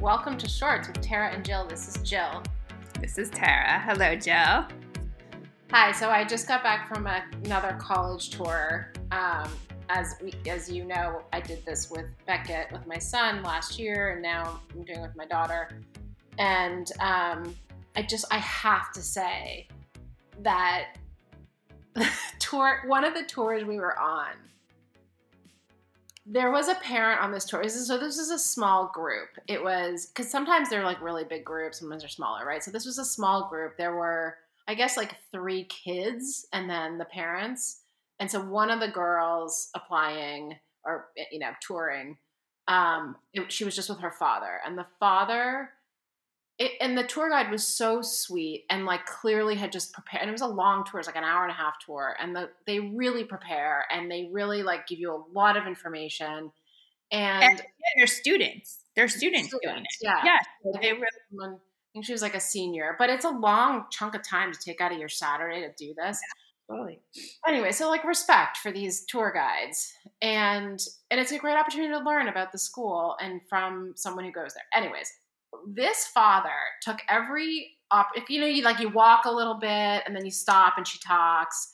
Welcome to Shorts with Tara and Jill. This is Jill. This is Tara. Hello, Jill. Hi. So I just got back from a, another college tour. Um, as we, as you know, I did this with Beckett with my son last year, and now I'm doing it with my daughter. And um, I just I have to say that tour one of the tours we were on there was a parent on this tour. So this is a small group. It was because sometimes they're like really big groups, sometimes they're smaller, right? So this was a small group. There were, I guess, like three kids and then the parents. And so one of the girls applying or you know touring, um, it, she was just with her father, and the father it, and the tour guide was so sweet and like clearly had just prepared and it was a long tour it's like an hour and a half tour and the, they really prepare and they really like give you a lot of information and, and they're students. They're students, students doing it. yeah. Yeah. They really I think she was like a senior but it's a long chunk of time to take out of your Saturday to do this. Yeah, totally anyway so like respect for these tour guides and and it's a great opportunity to learn about the school and from someone who goes there. Anyways this father took every op- if you know you like you walk a little bit and then you stop and she talks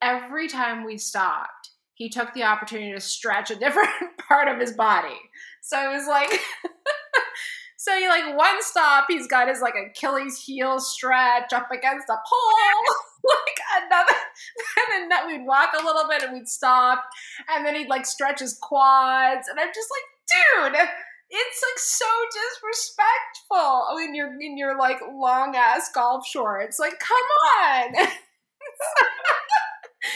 every time we stopped he took the opportunity to stretch a different part of his body. So it was like so you like one stop he's got his like achilles heel stretch up against a pole like another and then we'd walk a little bit and we'd stop and then he'd like stretch his quads and i'm just like dude it's like so disrespectful in your in your like long ass golf shorts. Like, come on.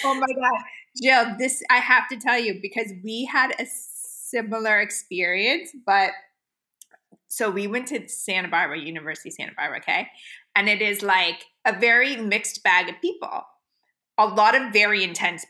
oh my god, Jill, this I have to tell you because we had a similar experience, but so we went to Santa Barbara, University Santa Barbara, okay? And it is like a very mixed bag of people. A lot of very intense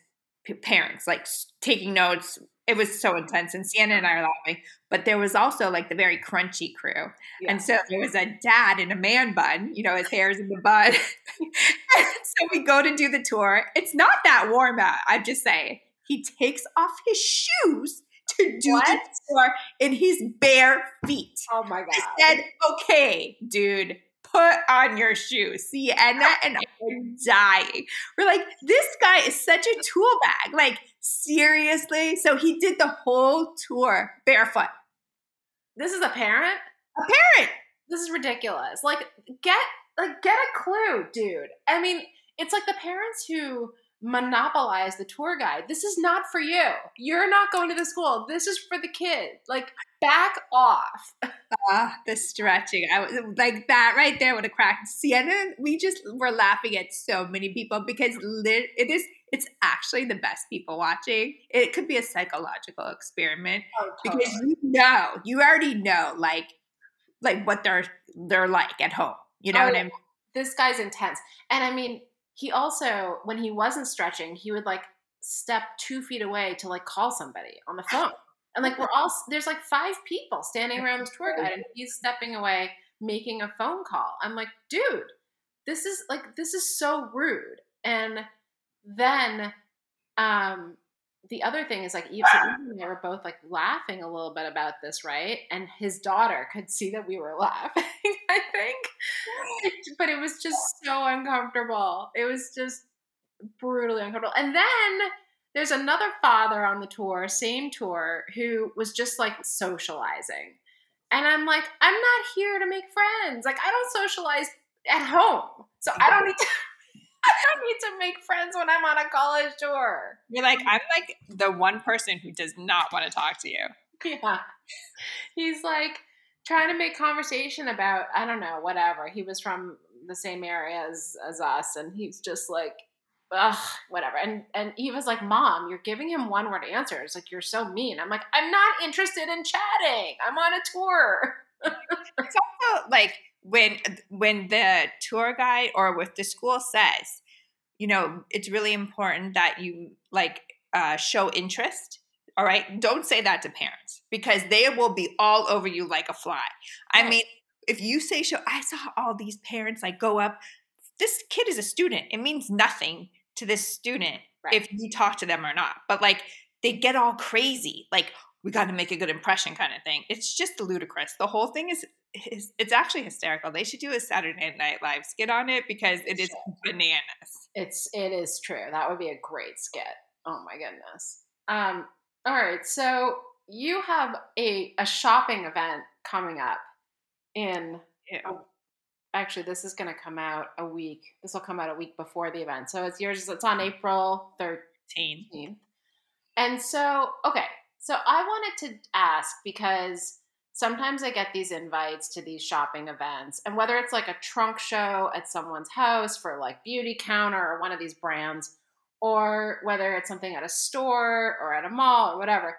parents, like taking notes, it was so intense and sienna and i are laughing but there was also like the very crunchy crew yeah. and so there was a dad in a man bun you know his hair's in the bun so we go to do the tour it's not that warm out i'm just saying he takes off his shoes to do what? the tour in his bare feet oh my god i said okay dude put on your shoes. Sienna and I are dying. We're like, this guy is such a tool bag. Like, seriously? So he did the whole tour barefoot. This is a parent? A parent. This is ridiculous. Like, get like get a clue, dude. I mean, it's like the parents who monopolize the tour guide. This is not for you. You're not going to the school. This is for the kid. Like back off. Ah, uh, the stretching. I was like that right there would have cracked Sienna. We just were laughing at so many people because lit, it is it's actually the best people watching. It could be a psychological experiment oh, totally. because you know, you already know like like what they're they're like at home. You know oh, what I mean? This guy's intense. And I mean, he also when he wasn't stretching he would like step two feet away to like call somebody on the phone and like we're all there's like five people standing around this tour guide and he's stepping away making a phone call i'm like dude this is like this is so rude and then um the other thing is like Eve and I were both like laughing a little bit about this, right? And his daughter could see that we were laughing, I think. But it was just so uncomfortable. It was just brutally uncomfortable. And then there's another father on the tour, same tour, who was just like socializing. And I'm like, I'm not here to make friends. Like, I don't socialize at home. So I don't need to I need to make friends when I'm on a college tour. You're like, I'm like the one person who does not want to talk to you. Yeah. He's like trying to make conversation about, I don't know, whatever. He was from the same area as, as us, and he's just like, ugh, whatever. And and Eva's like, Mom, you're giving him one word answers. Like, you're so mean. I'm like, I'm not interested in chatting. I'm on a tour. it's also like when when the tour guide or with the school says you know it's really important that you like uh, show interest all right don't say that to parents because they will be all over you like a fly i mean if you say show i saw all these parents like go up this kid is a student it means nothing to this student right. if you talk to them or not but like they get all crazy like we got to make a good impression kind of thing. It's just ludicrous. The whole thing is, is it's actually hysterical. They should do a Saturday Night Live skit on it because it is bananas. It's it is true. That would be a great skit. Oh my goodness. Um all right. So you have a a shopping event coming up in Ew. actually this is going to come out a week. This will come out a week before the event. So it's yours it's on April 13th. And so, okay, so I wanted to ask because sometimes I get these invites to these shopping events, and whether it's like a trunk show at someone's house for like Beauty Counter or one of these brands, or whether it's something at a store or at a mall or whatever,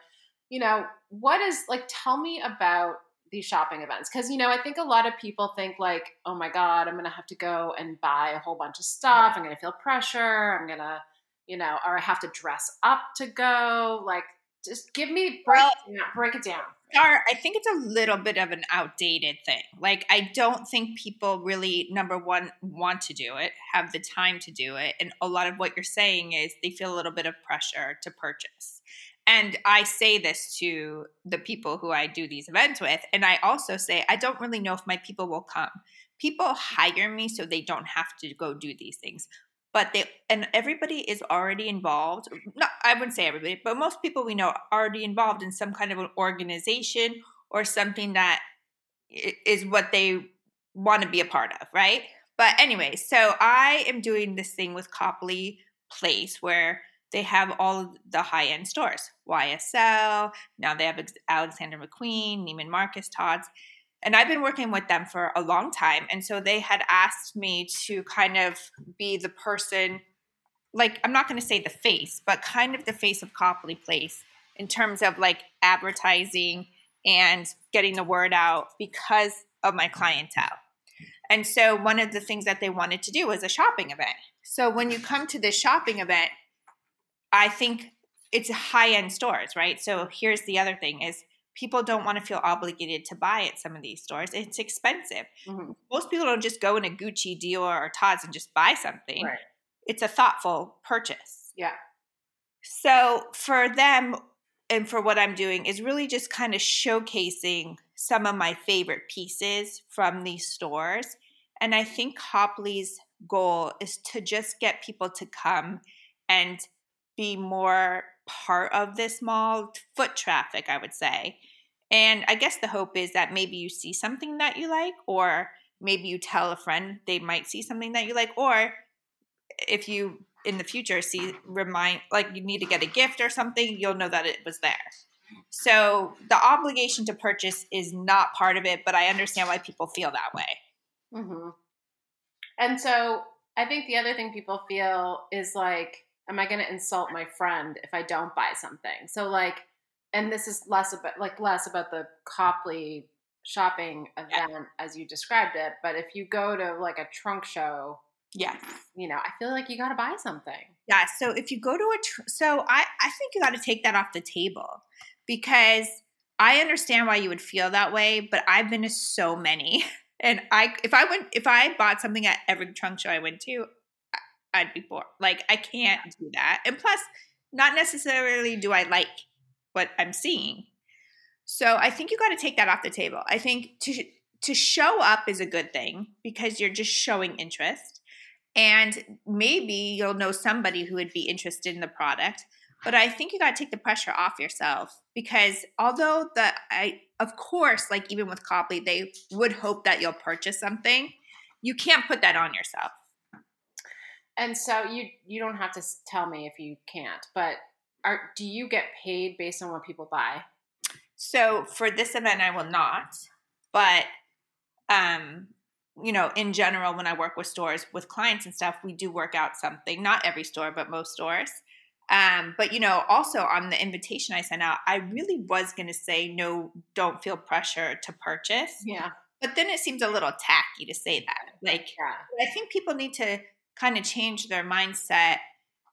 you know, what is like, tell me about these shopping events. Because you know i think a lot of people think like oh my god i'm gonna have to go and buy a whole bunch of stuff. I'm gonna feel pressure. I'm gonna you know or i have to dress up to go. Like just give me break, Well- it down, break it down Or I think it's a little bit of an outdated thing. Like I don't think people really number one want to do it, have the time to do it, and a lot of what you're saying is they feel a little bit of pressure to purchase. And I say this to the people who I do these events with, and I also say I don't really know if my people will come. People hire me so they don't have to go do these things. But they and everybody is already involved. Not I wouldn't say everybody, but most people we know are already involved in some kind of an organization or something that is what they want to be a part of, right? But anyway, so I am doing this thing with Copley Place where they have all the high end stores, YSL. Now they have Alexander McQueen, Neiman Marcus, Tod's. And I've been working with them for a long time. And so they had asked me to kind of be the person, like, I'm not going to say the face, but kind of the face of Copley Place in terms of like advertising and getting the word out because of my clientele. And so one of the things that they wanted to do was a shopping event. So when you come to this shopping event, I think it's high end stores, right? So here's the other thing is people don't want to feel obligated to buy at some of these stores. It's expensive. Mhm. Most people don't just go in a Gucci, Dior, or Tod's and just buy something. Right. It's a thoughtful purchase. yeah So for them and for what I'm doing is really just kind of showcasing some of my favorite pieces from these stores. And I think Copley's goal is to just get people to come and be more part of this mall foot traffic, I would say. And I guess the hope is that maybe you see something that you like, or maybe you tell a friend they might see something that you like, or if you in the future see remind like you need to get a gift or something, you'll know that it was there. So the obligation to purchase is not part of it, but I understand why people feel that way. hmm and so i think the other thing people feel is like am i going to insult my friend if i don't buy something so like and this is less about like less about the copley shopping event as you described it but if you go to like a trunk show Yeah. you know i feel like you got to buy something Yeah. So if you go to a, tr- so I, I think you got to take that off the table because I understand why you would feel that way, but I've been to so many. And I, if I went, if I bought something at every trunk show I went to, I'd be bored. Like I can't do that. And plus, not necessarily do I like what I'm seeing. So I think you got to take that off the table. I think to to show up is a good thing because you're just showing interest. And maybe you'll know somebody who would be interested in the product. But I think you got to take the pressure off yourself because although the I of course like even with Copley they would hope that you'll purchase something, you can't put that on yourself. And so you you don't have to tell me if you can't but are do you get paid based on what people buy So for this event, I will not. But um, you know, in general, when I work with stores with clients and stuff, we do work out something. Not every store, but most stores. Um, but you know, also on the invitation I sent out, I really was going to say no, don't feel pressure to purchase. yeah But then it seems a little tacky to say that. Like, yeah I think people need to kind of change their mindset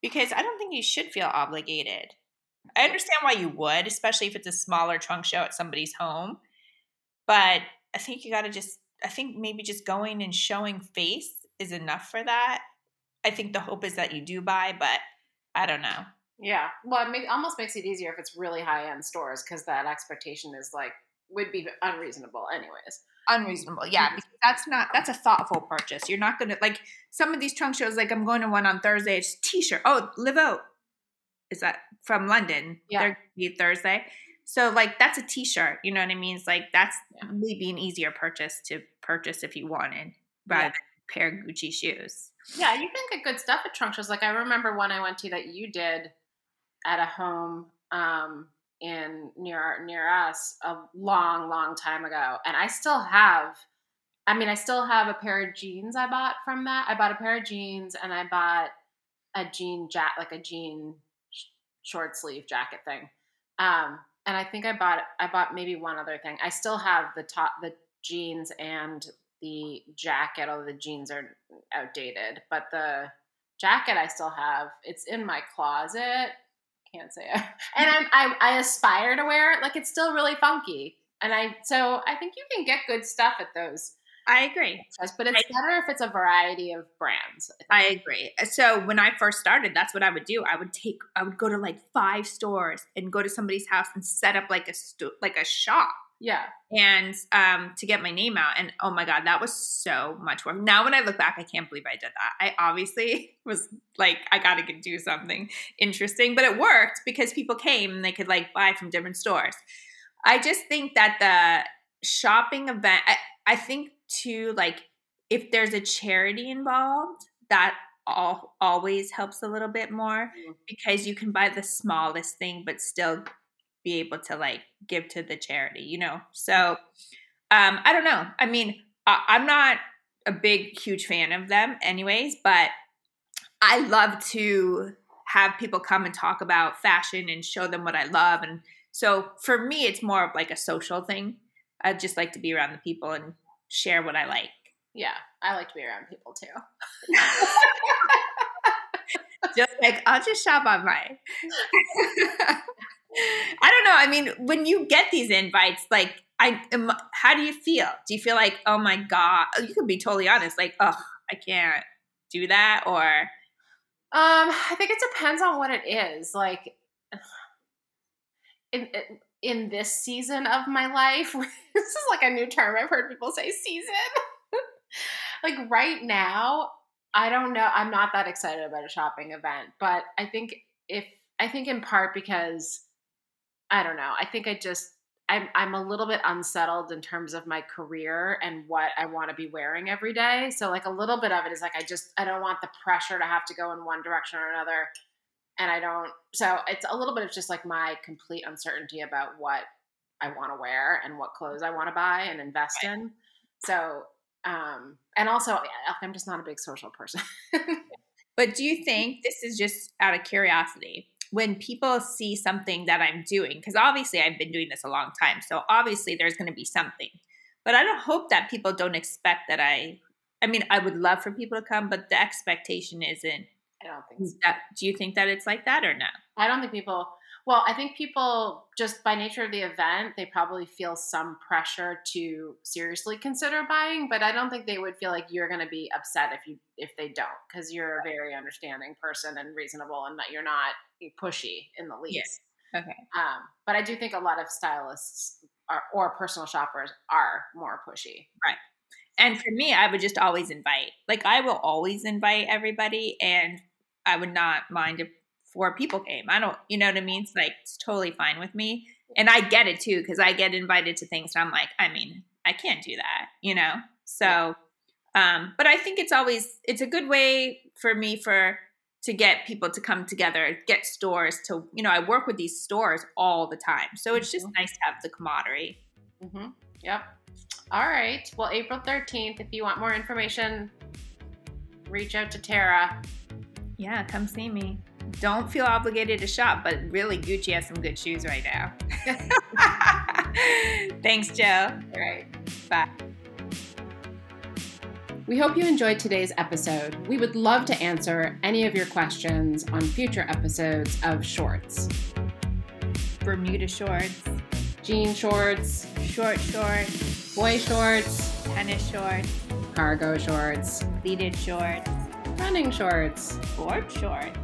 because I don't think you should feel obligated. I understand why you would, especially if it's a smaller trunk show at somebody's home. But I think you got to just, I think maybe just going and showing face is enough for that. I think the hope is that you do buy, but I don't know. Yeah. Well, it make, almost makes it easier if it's really high end stores because that expectation is like would be unreasonable anyways. Unreasonable, yeah, Mhm. because that's not that's a thoughtful purchase. You're not gonna like some of these trunk shows. Like I'm going to one on Thursday. It's T-shirt. Oh, Live Out. Is that from London? Yeah. They're be Thursday. So like that's a T-shirt. You know what I mean? It's like that's Yeah. maybe an easier purchase to purchase if you wanted rather Yeah. than a pair of Gucci shoes. Yeah, you can get good stuff at trunk shows. Like I remember one I went to that you did at a home um, in near near us a long, long time ago, and I still have. I mean, I still have a pair of jeans I bought from that. I bought a pair of jeans, and I bought a jean jacket like a jean sh- short sleeve jacket thing. Um, and I think I bought I bought maybe one other thing. I still have the top the jeans and the jacket, although the jeans are outdated. But the jacket I still have. It's in my closet. Can't say it. And I'm, I I aspire to wear it. Like it's still really funky. And I so I think you can get good stuff at those I agree. but it's better if it's a variety of brands. I agree. So when I first started, that's what I would do. I would take, I would go to like five stores and go to somebody's house and set up like a sto- like a shop Yeah. and um to get my name out. And oh my god, that was so much work. Now when I look back, I can't believe I did that. I obviously was like, I got to do something interesting, but it worked because people came and they could like buy from different stores. I just think that the shopping event, I, I think too, like if there's a charity involved, that all, always helps a little bit more because you can buy the smallest thing, but still be able to like give to the charity, you know? So um, I don't know. I mean, I, I'm not a big, huge fan of them, anyways, but I love to have people come and talk about fashion and show them what I love. And so for me, it's more of like a social thing. I just like to be around the people and share what I like. Yeah. I like to be around people too. just like I'll just shop online. I don't know. I mean, when you get these invites, like I am, how do you feel? Do you feel like, oh my god? You can be totally honest, like, oh, I can't do that, or Um, I think it depends on what it is. Like in in this season of my life, this is like a new term I've heard people say season. like right now, I don't know. I'm not that excited about a shopping event, but I think if I think in part because I don't know. I think I just I'm I'm a little bit unsettled in terms of my career and what I want to be wearing every day. So like a little bit of it is like I just I don't want the pressure to have to go in one direction or another. And I don't so it's a little bit of just like my complete uncertainty about what I want to wear and what clothes I want to buy and invest in. So um and also I'm just not a big social person. But do you think this is just out of curiosity? When people see something that I'm doing, because obviously I've been doing this a long time, so obviously there's going to be something. But I don't hope that people don't expect that I. I mean, I would love for people to come, but the expectation isn't. I don't think so. That, do you think that it's like that or no? I don't think people. Well, I think people just by nature of the event, they probably feel some pressure to seriously consider buying, but I don't think they would feel like you're going to be upset if you if they don't because you're a very understanding person and reasonable and that you're not pushy in the least. Okay. Um, but I do think a lot of stylists are, or personal shoppers are more pushy. Right. And for me, I would just always invite. Like I will always invite everybody, and I would not mind if four people came. I don't, you know what I mean? It's like it's totally fine with me, and I get it too because I get invited to things, and I'm like, I mean, I can't do that, you know. So, um, but I think it's always it's a good way for me for to get people to come together, get stores to, you know, I work with these stores all the time, so it's just Mhm. nice to have the camaraderie. Mm-hmm. Yep. All right. Well, April 13th, if you want more information, reach out to Tara. Yeah, come see me. Don't feel obligated to shop, but really, Gucci has some good shoes right now. Thanks, Joe. All right. Bye. We hope you enjoyed today's episode. We would love to answer any of your questions on future episodes of Shorts. Bermuda shorts, Jean shorts, short shorts, boy shorts, tennis shorts, cargo shorts, pleated shorts, running shorts. board shorts.